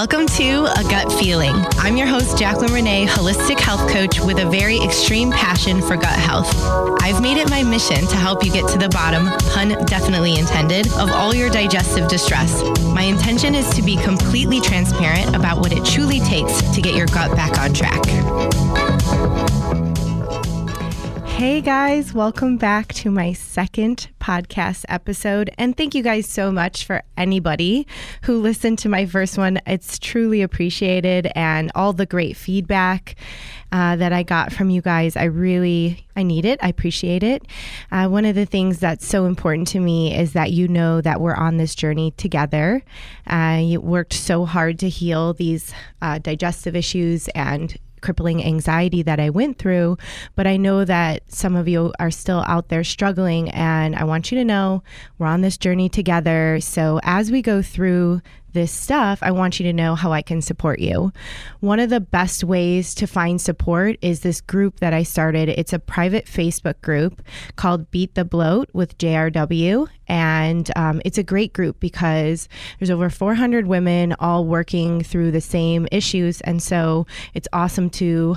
Welcome to A Gut Feeling. I'm your host, Jacqueline Renee, holistic health coach with a very extreme passion for gut health. I've made it my mission to help you get to the bottom, pun definitely intended, of all your digestive distress. My intention is to be completely transparent about what it truly takes to get your gut back on track. Hey guys, welcome back to my second podcast episode. And thank you guys so much for anybody who listened to my first one. It's truly appreciated and all the great feedback uh, that I got from you guys. I really, I need it. I appreciate it. Uh, one of the things that's so important to me is that you know that we're on this journey together. Uh, you worked so hard to heal these uh, digestive issues and crippling anxiety that I went through, but I know that some of you are still out there struggling, and I want you to know we're on this journey together. So as we go through this stuff, I want you to know how I can support you. One of the best ways to find support is this group that I started. It's a private Facebook group called Beat the Bloat with JRW. And um, it's a great group because there's over 400 women all working through the same issues. And so it's awesome to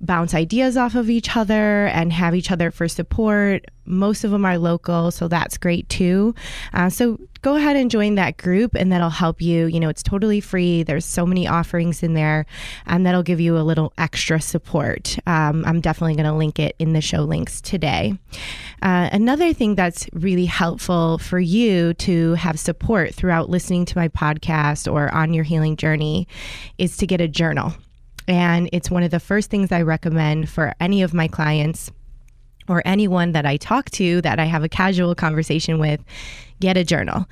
bounce ideas off of each other and have each other for support. Most of them are local, so that's great too. Uh, so go ahead and join that group, and that'll help you. You know, it's totally free. There's so many offerings in there, and that'll give you a little extra support. Um, I'm definitely going to link it in the show links today. Uh, another thing that's really helpful for you to have support throughout listening to my podcast or on your healing journey is to get a journal. And it's one of the first things I recommend for any of my clients or anyone that I talk to that I have a casual conversation with get a journal.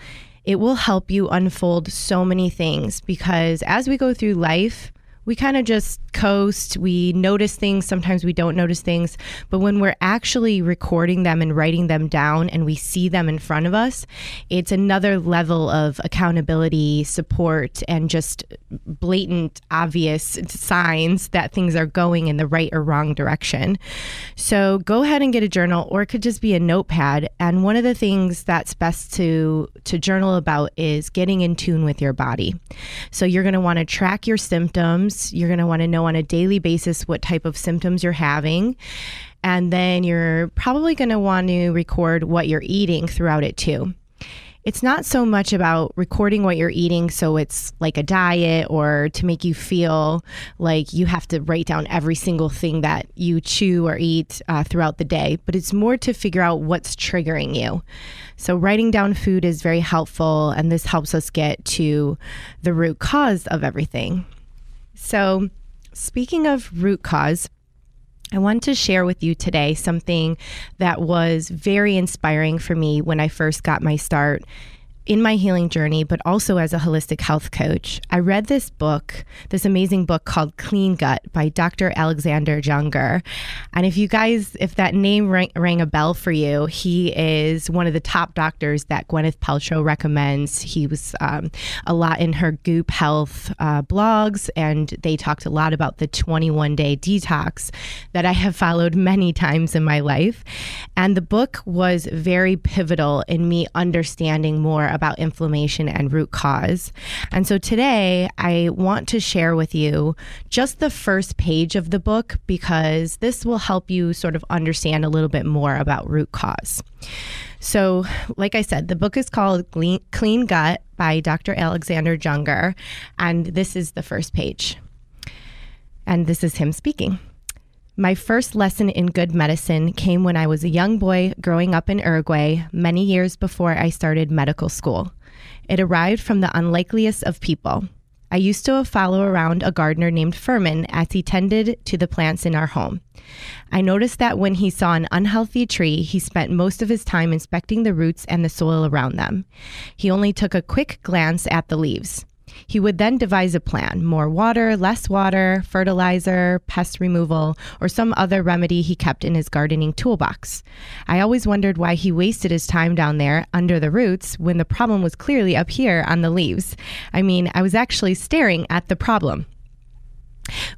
It will help you unfold so many things because as we go through life, we kind of just coast. We notice things. Sometimes we don't notice things. But when we're actually recording them and writing them down and we see them in front of us, it's another level of accountability, support, and just blatant, obvious signs that things are going in the right or wrong direction. So go ahead and get a journal, or it could just be a notepad. And one of the things that's best to, to journal about is getting in tune with your body. So you're going to want to track your symptoms symptoms. You're going to want to know on a daily basis what type of symptoms you're having. And then you're probably going to want to record what you're eating throughout it too. It's not so much about recording what you're eating so it's like a diet or to make you feel like you have to write down every single thing that you chew or eat uh, throughout the day, but it's more to figure out what's triggering you. So, writing down food is very helpful, and this helps us get to the root cause of everything. So, speaking of root cause, I want to share with you today something that was very inspiring for me when I first got my start in my healing journey, but also as a holistic health coach, I read this book, this amazing book called Clean Gut by Dr. Alexander Junger. And if you guys, if that name rang, rang, a bell for you, he is one of the top doctors that Gwyneth Paltrow recommends. He was um, a lot in her Goop Health uh, blogs, and they talked a lot about the 21 day detox that I have followed many times in my life. And the book was very pivotal in me understanding more about inflammation and root cause. And so today I want to share with you just the first page of the book because this will help you sort of understand a little bit more about root cause. So, like I said, the book is called Clean Gut by Dr. Alexander Junger, and this is the first page. And this is him speaking. My first lesson in good medicine came when I was a young boy growing up in Uruguay many years before I started medical school. It arrived from the unlikeliest of people. I used to follow around a gardener named Furman as he tended to the plants in our home. I noticed that when he saw an unhealthy tree, he spent most of his time inspecting the roots and the soil around them. He only took a quick glance at the leaves. He would then devise a plan more water, less water, fertilizer, pest removal, or some other remedy he kept in his gardening toolbox. I always wondered why he wasted his time down there under the roots when the problem was clearly up here on the leaves. I mean, I was actually staring at the problem.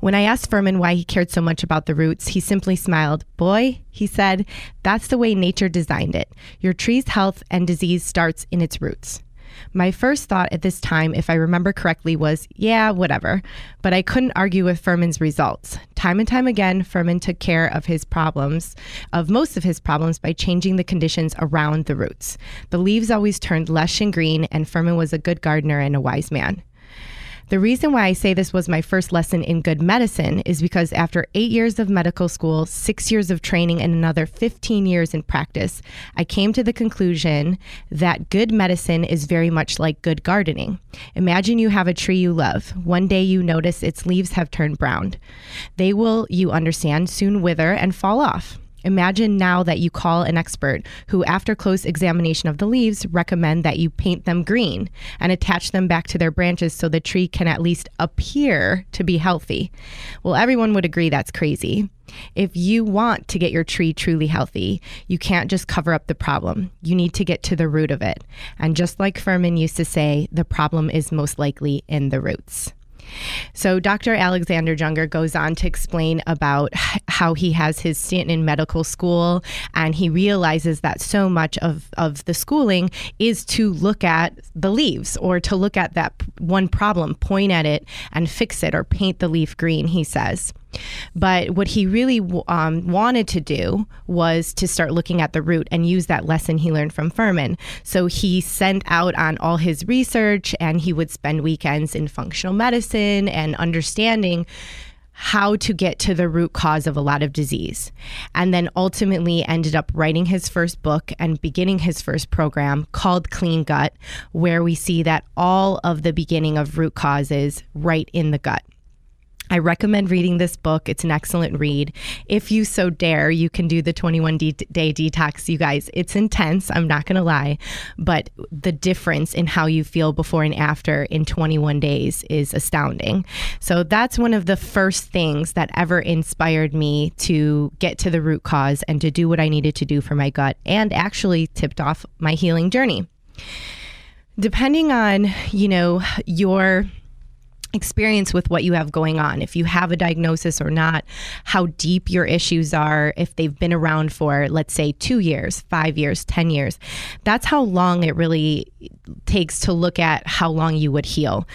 When I asked Furman why he cared so much about the roots, he simply smiled. Boy, he said, that's the way nature designed it. Your tree's health and disease starts in its roots. My first thought at this time, if I remember correctly, was, yeah, whatever. But I couldn't argue with Furman's results. Time and time again, Furman took care of his problems, of most of his problems, by changing the conditions around the roots. The leaves always turned lush and green, and Furman was a good gardener and a wise man. The reason why I say this was my first lesson in good medicine is because after eight years of medical school, six years of training, and another 15 years in practice, I came to the conclusion that good medicine is very much like good gardening. Imagine you have a tree you love. One day you notice its leaves have turned brown. They will, you understand, soon wither and fall off. Imagine now that you call an expert who, after close examination of the leaves, recommend that you paint them green and attach them back to their branches so the tree can at least appear to be healthy. Well, everyone would agree that's crazy. If you want to get your tree truly healthy, you can't just cover up the problem. You need to get to the root of it. And just like Furman used to say, the problem is most likely in the roots. So Dr. Alexander Junger goes on to explain about how he has his stint in medical school and he realizes that so much of, of the schooling is to look at the leaves or to look at that one problem, point at it and fix it or paint the leaf green, he says. But what he really um, wanted to do was to start looking at the root and use that lesson he learned from Furman. So he sent out on all his research and he would spend weekends in functional medicine and understanding how to get to the root cause of a lot of disease. And then ultimately ended up writing his first book and beginning his first program called Clean Gut, where we see that all of the beginning of root causes right in the gut. I recommend reading this book. It's an excellent read. If you so dare, you can do the 21 day detox, you guys. It's intense, I'm not going to lie, but the difference in how you feel before and after in 21 days is astounding. So that's one of the first things that ever inspired me to get to the root cause and to do what I needed to do for my gut and actually tipped off my healing journey. Depending on, you know, your experience with what you have going on, if you have a diagnosis or not, how deep your issues are, if they've been around for, let's say, two years, five years, 10 years. That's how long it really takes to look at how long you would heal.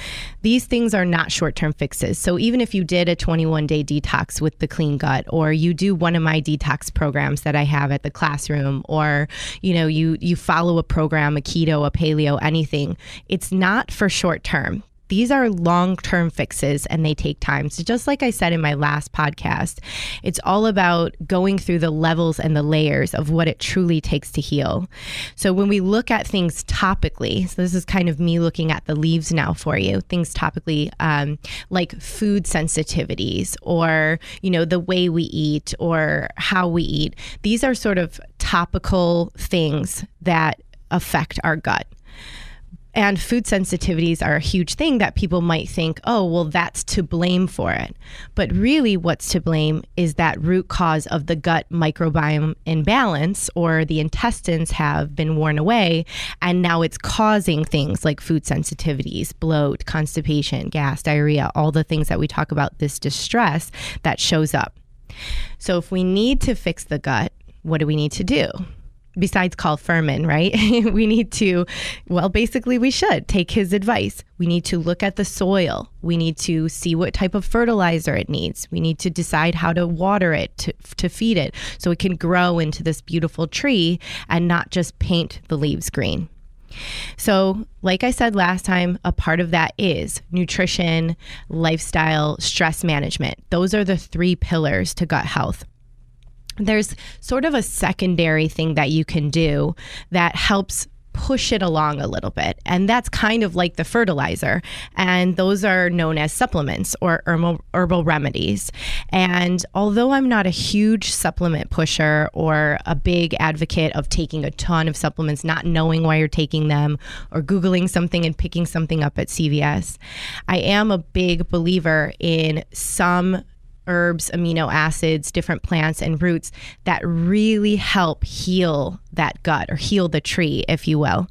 These things are not short term fixes. So even if you did a 21 day detox with the clean gut, or you do one of my detox programs that I have at the classroom, or you know, you you follow a program, a keto, a paleo, anything, it's not for short term these are long term fixes and they take time. So, just like I said in my last podcast, it's all about going through the levels and the layers of what it truly takes to heal. So, when we look at things topically, so this is kind of me looking at the leaves now for you, things topically um, like food sensitivities or, you know, the way we eat or how we eat, these are sort of topical things that affect our gut. And food sensitivities are a huge thing that people might think, oh, well, that's to blame for it. But really, what's to blame is that root cause of the gut microbiome imbalance, or the intestines have been worn away, and now it's causing things like food sensitivities, bloat, constipation, gas, diarrhea, all the things that we talk about, this distress that shows up. So, if we need to fix the gut, what do we need to do? Besides call Furman, right? we need to, well, basically, we should take his advice. We need to look at the soil. We need to see what type of fertilizer it needs. We need to decide how to water it to, to feed it so it can grow into this beautiful tree and not just paint the leaves green. So, like I said last time, a part of that is nutrition, lifestyle, stress management. Those are the three pillars to gut health there's sort of a secondary thing that you can do that helps push it along a little bit. And that's kind of like the fertilizer. And those are known as supplements or herbal, remedies. And although I'm not a huge supplement pusher or a big advocate of taking a ton of supplements, not knowing why you're taking them, or Googling something and picking something up at CVS, I am a big believer in some herbs, amino acids, different plants and roots that really help heal that gut or heal the tree, if you will.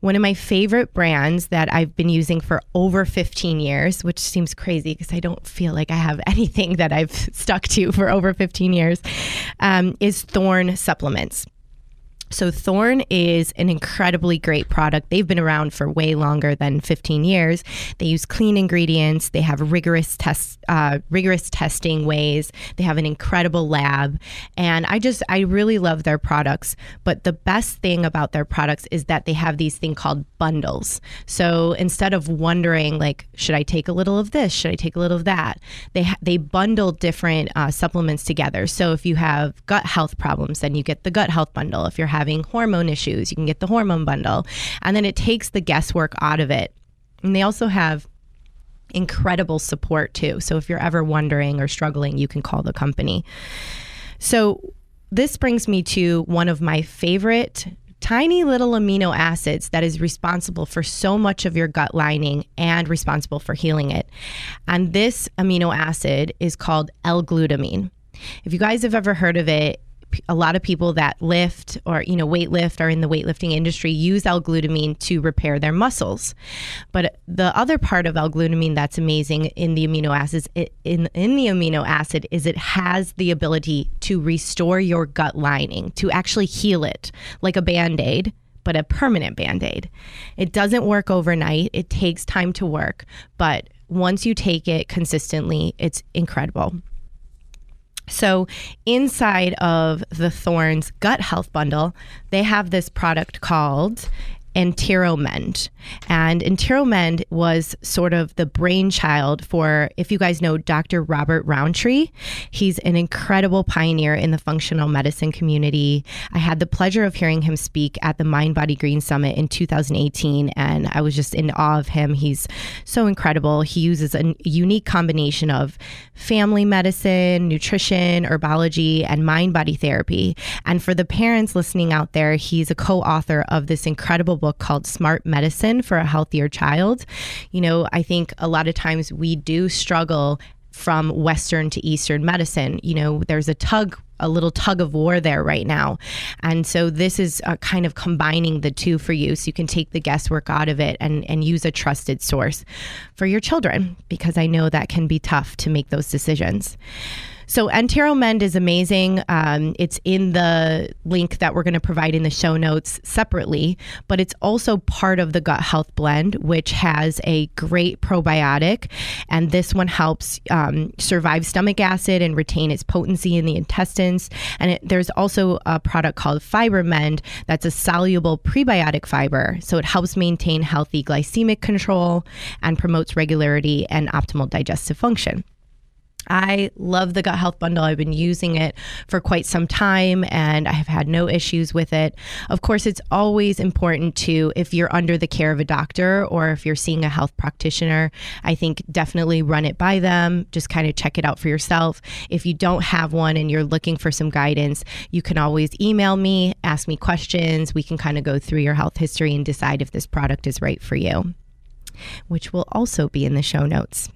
One of my favorite brands that I've been using for over 15 years, which seems crazy because I don't feel like I have anything that I've stuck to for over 15 years, um, is Thorne Supplements. So Thorne is an incredibly great product. They've been around for way longer than 15 years. They use clean ingredients. They have rigorous tests, uh, rigorous testing ways. They have an incredible lab, and I just I really love their products. But the best thing about their products is that they have these thing called bundles. So instead of wondering like, should I take a little of this? Should I take a little of that? They ha- they bundle different uh, supplements together. So if you have gut health problems, then you get the gut health bundle. If you're having hormone issues, you can get the hormone bundle. And then it takes the guesswork out of it. And they also have incredible support too. So if you're ever wondering or struggling, you can call the company. So this brings me to one of my favorite tiny little amino acids that is responsible for so much of your gut lining and responsible for healing it. And this amino acid is called L-glutamine. If you guys have ever heard of it, a lot of people that lift or you know weight lift or in the weightlifting industry use L-glutamine to repair their muscles. But the other part of L-glutamine that's amazing in the amino acids in in the amino acid is it has the ability to restore your gut lining, to actually heal it like a band-aid but a permanent band aid. It doesn't work overnight, it takes time to work, but once you take it consistently, it's incredible. So, inside of the Thorne's Gut Health Bundle, they have this product called Enteromend. And Enteromend was sort of the brainchild for, if you guys know Dr. Robert Rountree, he's an incredible pioneer in the functional medicine community. I had the pleasure of hearing him speak at the Mind Body Green Summit in 2018, and I was just in awe of him. He's so incredible. He uses a unique combination of family medicine, nutrition, herbology, and mind body therapy. And for the parents listening out there, he's a co author of this incredible book called Smart Medicine for a Healthier Child. You know, I think a lot of times we do struggle from Western to Eastern medicine. You know, there's a tug, a little tug of war there right now. And so this is uh, kind of combining the two for you so you can take the guesswork out of it and, and use a trusted source for your children because I know that can be tough to make those decisions. So EnteroMend is amazing. Um, it's in the link that we're going to provide in the show notes separately, but it's also part of the gut health blend, which has a great probiotic. And this one helps um, survive stomach acid and retain its potency in the intestines. And it, there's also a product called FiberMend that's a soluble prebiotic fiber. So it helps maintain healthy glycemic control and promotes regularity and optimal digestive function. I love the gut health bundle. I've been using it for quite some time and I have had no issues with it. Of course, it's always important to, if you're under the care of a doctor or if you're seeing a health practitioner, I think definitely run it by them. Just kind of check it out for yourself. If you don't have one and you're looking for some guidance, you can always email me, ask me questions. We can kind of go through your health history and decide if this product is right for you, which will also be in the show notes.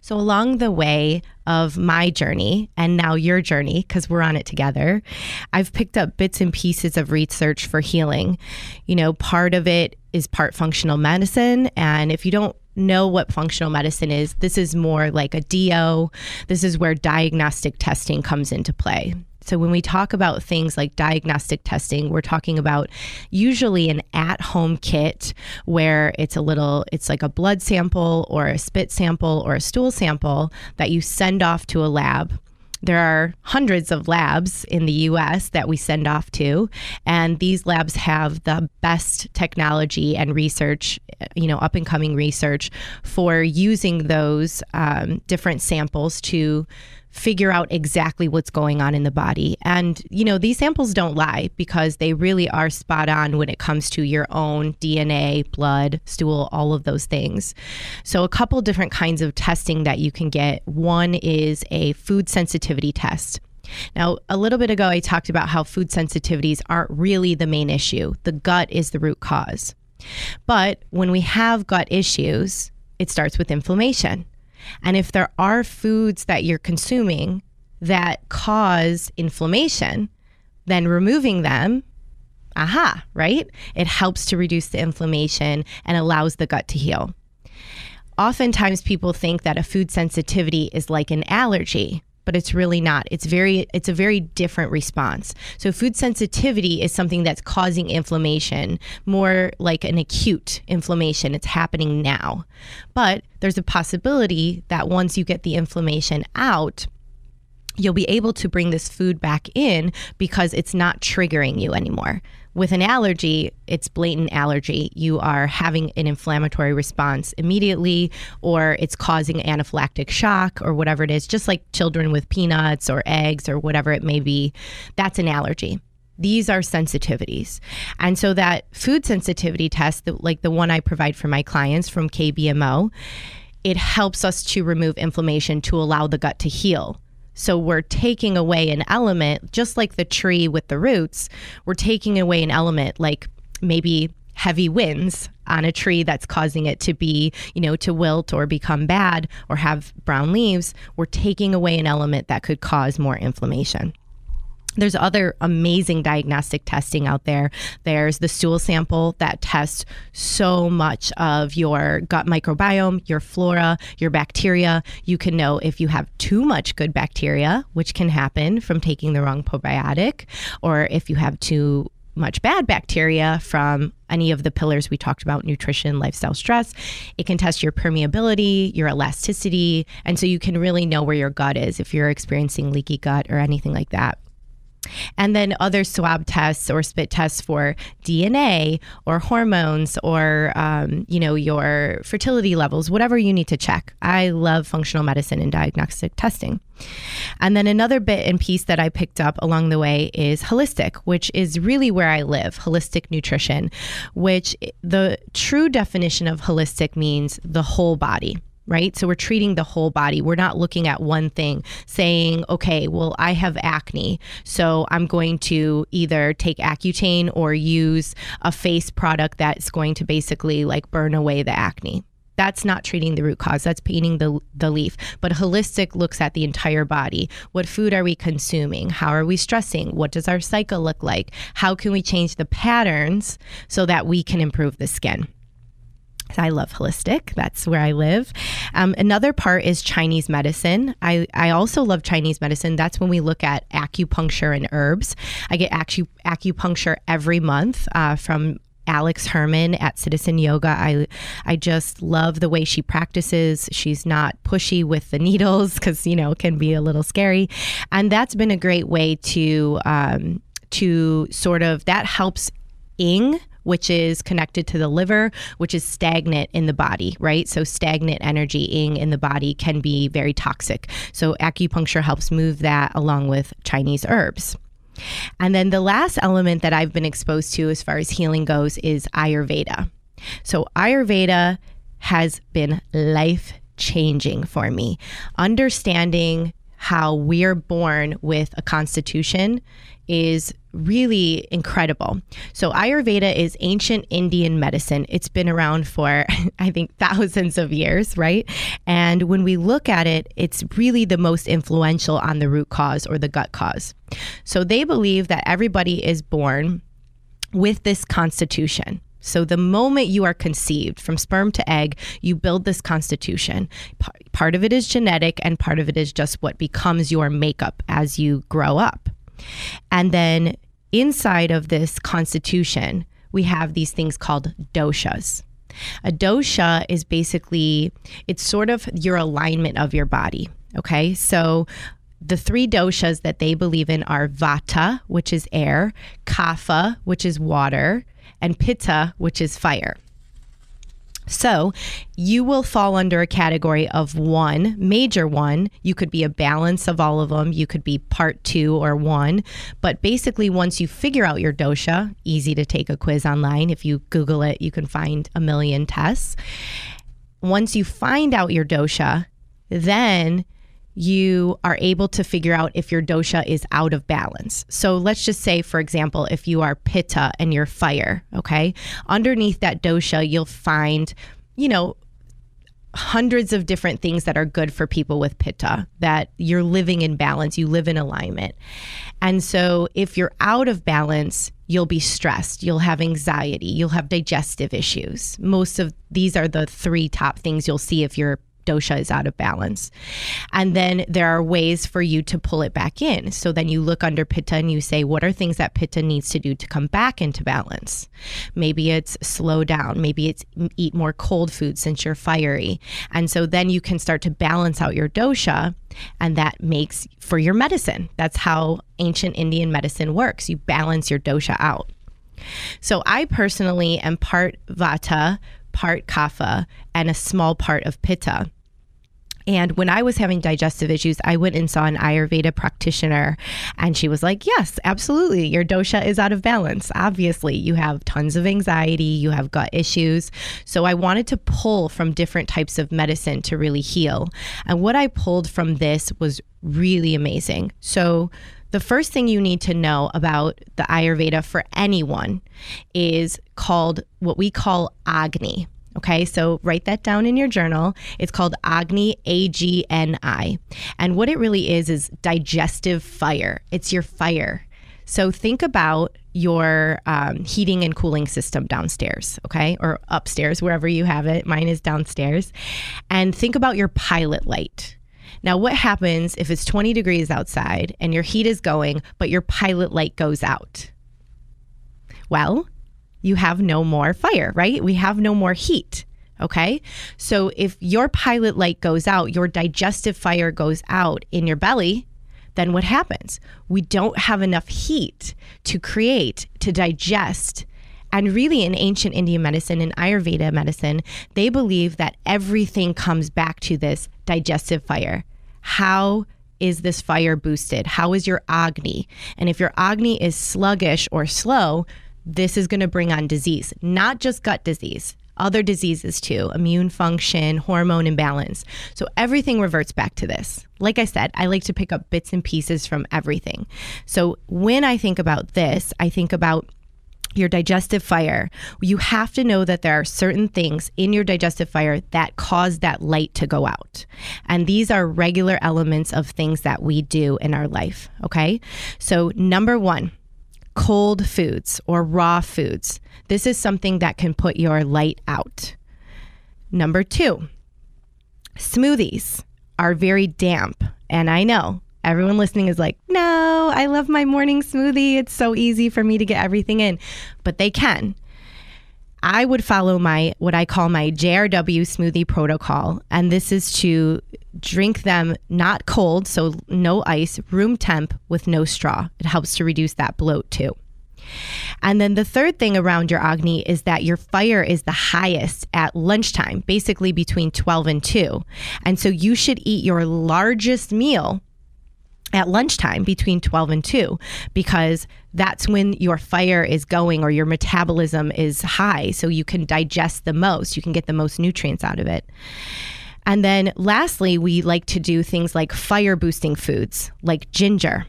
So, along the way of my journey and now your journey, because we're on it together, I've picked up bits and pieces of research for healing. You know, part of it is part functional medicine. And if you don't know what functional medicine is, this is more like a DO. This is where diagnostic testing comes into play. So, when we talk about things like diagnostic testing, we're talking about usually an at home kit where it's a little, it's like a blood sample or a spit sample or a stool sample that you send off to a lab. There are hundreds of labs in the US that we send off to, and these labs have the best technology and research, you know, up and coming research for using those um, different samples to figure out exactly what's going on in the body. And, you know, these samples don't lie because they really are spot on when it comes to your own DNA, blood, stool, all of those things. So, a couple different kinds of testing that you can get. One is a food sensitivity test. Now, a little bit ago, I talked about how food sensitivities aren't really the main issue, the gut is the root cause. But when we have gut issues, it starts with inflammation. And if there are foods that you're consuming that cause inflammation, then removing them, aha, right? It helps to reduce the inflammation and allows the gut to heal. Oftentimes people think that a food sensitivity is like an allergy but it's really not. It's very it's a very different response. So food sensitivity is something that's causing inflammation, more like an acute inflammation. It's happening now. But there's a possibility that once you get the inflammation out, you'll be able to bring this food back in because it's not triggering you anymore. With an allergy, it's blatant allergy. You are having an inflammatory response immediately, or it's causing anaphylactic shock, or whatever it is, just like children with peanuts or eggs or whatever it may be. That's an allergy. These are sensitivities. And so that food sensitivity test, like the one I provide for my clients from KBMO, it helps us to remove inflammation to allow the gut to heal. So we're taking away an element, just like the tree with the roots, we're taking away an element like maybe heavy winds on a tree that's causing it to be, you know, to wilt or become bad or have brown leaves. We're taking away an element that could cause more inflammation there's other amazing diagnostic testing out there. There's the stool sample that tests so much of your gut microbiome, your flora, your bacteria. You can know if you have too much good bacteria, which can happen from taking the wrong probiotic, or if you have too much bad bacteria from any of the pillars we talked about nutrition, lifestyle, stress. It can test your permeability, your elasticity. And so you can really know where your gut is if you're experiencing leaky gut or anything like that and then other swab tests or spit tests for DNA or hormones or um, you know your fertility levels, whatever you need to check. I love functional medicine and diagnostic testing. And then another bit and piece that I picked up along the way is holistic, which is really where I live, holistic nutrition, which the true definition of holistic means the whole body right? So we're treating the whole body. We're not looking at one thing, saying, okay, well, I have acne. So I'm going to either take Accutane or use a face product that's going to basically like burn away the acne. That's not treating the root cause. That's painting the, the leaf. But holistic looks at the entire body. What food are we consuming? How are we stressing? What does our cycle look like? How can we change the patterns so that we can improve the skin? I love holistic. That's where I live. Um, another part is Chinese medicine. I, I also love Chinese medicine. That's when we look at acupuncture and herbs. I get acu- acupuncture every month uh, from Alex Herman at Citizen Yoga. I I just love the way she practices. She's not pushy with the needles because you know can be a little scary, and that's been a great way to um, to sort of that helps ing which is connected to the liver, which is stagnant in the body, right? So, stagnant energy in the body can be very toxic. So, acupuncture helps move that along with Chinese herbs. And then the last element that I've been exposed to as far as healing goes is Ayurveda. So, Ayurveda has been life changing for me. Understanding how we're born with a constitution is really incredible. So, Ayurveda is ancient Indian medicine. It's been around for, I think, thousands of years, right? And when we look at it, it's really the most influential on the root cause or the gut cause. So, they believe that everybody is born with this constitution. So, the moment you are conceived from sperm to egg, you build this constitution. Part of it is genetic, and part of it is just what becomes your makeup as you grow up. And then inside of this constitution, we have these things called doshas. A dosha is basically, it's sort of your alignment of your body. Okay. So the three doshas that they believe in are vata, which is air, kapha, which is water, and pitta, which is fire. So you will fall under a category of one, major one. You could be a balance of all of them. You could be part two or one. But basically, once you figure out your dosha, easy to take a quiz online. If you Google it, you can find a million tests. Once you find out your dosha, then you are able to figure out if your dosha is out of balance. So let's just say, for example, if you are pitta and you're fire, okay, underneath that dosha, you'll find, you know, hundreds of different things that are good for people with pitta that you're living in balance you live in alignment. And so if you're out of balance you'll be stressed you'll have anxiety you'll have digestive issues. Most of these are the three top things you'll see if you're dosha is out of balance. And then there are ways for you to pull it back in. So then you look under pitta and you say, what are things that pitta needs to do to come back into balance? Maybe it's slow down. Maybe it's eat more cold food since you're fiery. And so then you can start to balance out your dosha and that makes for your medicine. That's how ancient Indian medicine works. You balance your dosha out. So I personally am part vata, part kapha, and a small part of pitta. And when I was having digestive issues, I went and saw an Ayurveda practitioner, and she was like, Yes, absolutely. Your dosha is out of balance. Obviously, you have tons of anxiety, you have gut issues. So I wanted to pull from different types of medicine to really heal. And what I pulled from this was really amazing. So, the first thing you need to know about the Ayurveda for anyone is called what we call Agni. Okay, so write that down in your journal. It's called Agni, A G N I. And what it really is is digestive fire. It's your fire. So think about your um, heating and cooling system downstairs, okay, or upstairs, wherever you have it. Mine is downstairs. And think about your pilot light. Now, what happens if it's 20 degrees outside and your heat is going, but your pilot light goes out? Well, you have no more fire, right? We have no more heat. Okay. So if your pilot light goes out, your digestive fire goes out in your belly, then what happens? We don't have enough heat to create, to digest. And really, in ancient Indian medicine and Ayurveda medicine, they believe that everything comes back to this digestive fire how is this fire boosted? How is your Agni? And if your Agni is sluggish or slow, this is going to bring on disease, not just gut disease, other diseases too, immune function, hormone imbalance. So everything reverts back to this. Like I said, I like to pick up bits and pieces from everything. So when I think about this, I think about your digestive fire, you have to know that there are certain things in your digestive fire that cause that light to go out. And these are regular elements of things that we do in our life. Okay. So, number one, cold foods or raw foods. This is something that can put your light out. Number two, smoothies are very damp. And I know Everyone listening is like, no, I love my morning smoothie. It's so easy for me to get everything in, but they can. I would follow my what I call my JRW smoothie protocol, and this is to drink them not cold, so no ice, room temp with no straw. It helps to reduce that bloat too. And then the third thing around your Agni is that your fire is the highest at lunchtime, basically between 12 and 2. And so you should eat your largest meal at lunchtime between 12 and 2 because that's when your fire is going or your metabolism is high so you can digest the most you can get the most nutrients out of it and then lastly we like to do things like fire boosting foods like ginger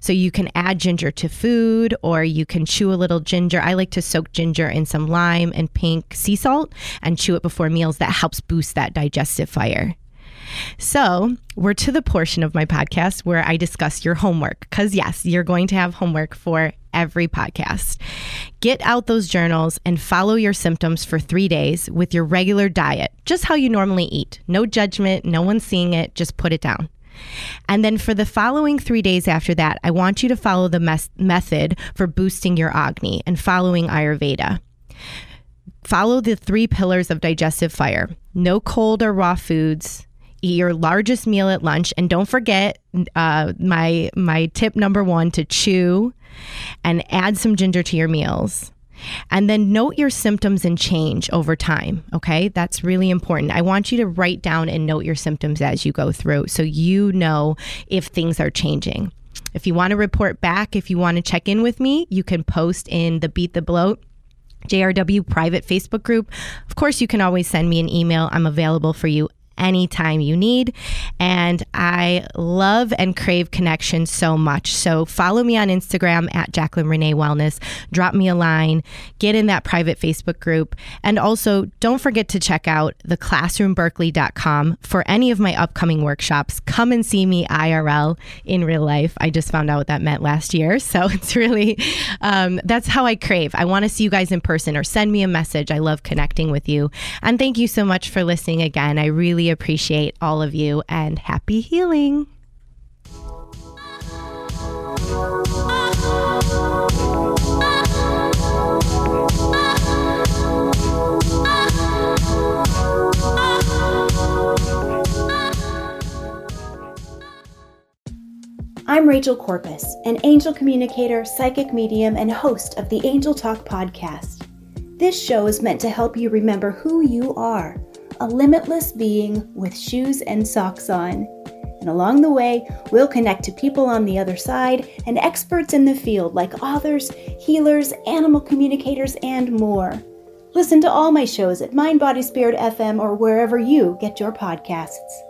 so you can add ginger to food or you can chew a little ginger. I like to soak ginger in some lime and pink sea salt and chew it before meals. That helps boost that digestive fire. So, we're to the portion of my podcast where I discuss your homework. Because, yes, you're going to have homework for every podcast. Get out those journals and follow your symptoms for three days with your regular diet, just how you normally eat. No judgment, no one seeing it, just put it down. And then for the following three days after that, I want you to follow the mes- method for boosting your Agni and following Ayurveda. Follow the three pillars of digestive fire no cold or raw foods, eat your largest meal at lunch, and don't forget uh, my my tip number one to chew and add some ginger to your meals. And then note your symptoms and change over time. Okay. That's really important. I want you to write down and note your symptoms as you go through so you know if things are changing. If you want to report back, if you want to check in with me, you can post in the Beat the Bloat JRW private Facebook group. Of course, you can always send me an email. I'm available for you anytime you need. And I love and crave connection so much. So follow me on Instagram at Jacqueline Renee Wellness. Drop me a line, get in that private Facebook group. And also don't forget to check out theclassroomberkeley.com for any of my upcoming workshops. Come and see me IRL in real life. I just found out what that meant last year. So it's really, um, that's how I crave. I want to see you guys in person or send me a message. I love connecting with you. And thank you so much for listening again. I really appreciate all of you and happy healing. I'm Rachel Corpus, an angel communicator, psychic medium, and host of the Angel Talk podcast. This show is meant to help you remember who you are a limitless being with shoes and socks on. And along the way, we'll connect to people on the other side and experts in the field like authors, healers, animal communicators, and more. Listen to all my shows at Mind Body Spirit FM or wherever you get your podcasts.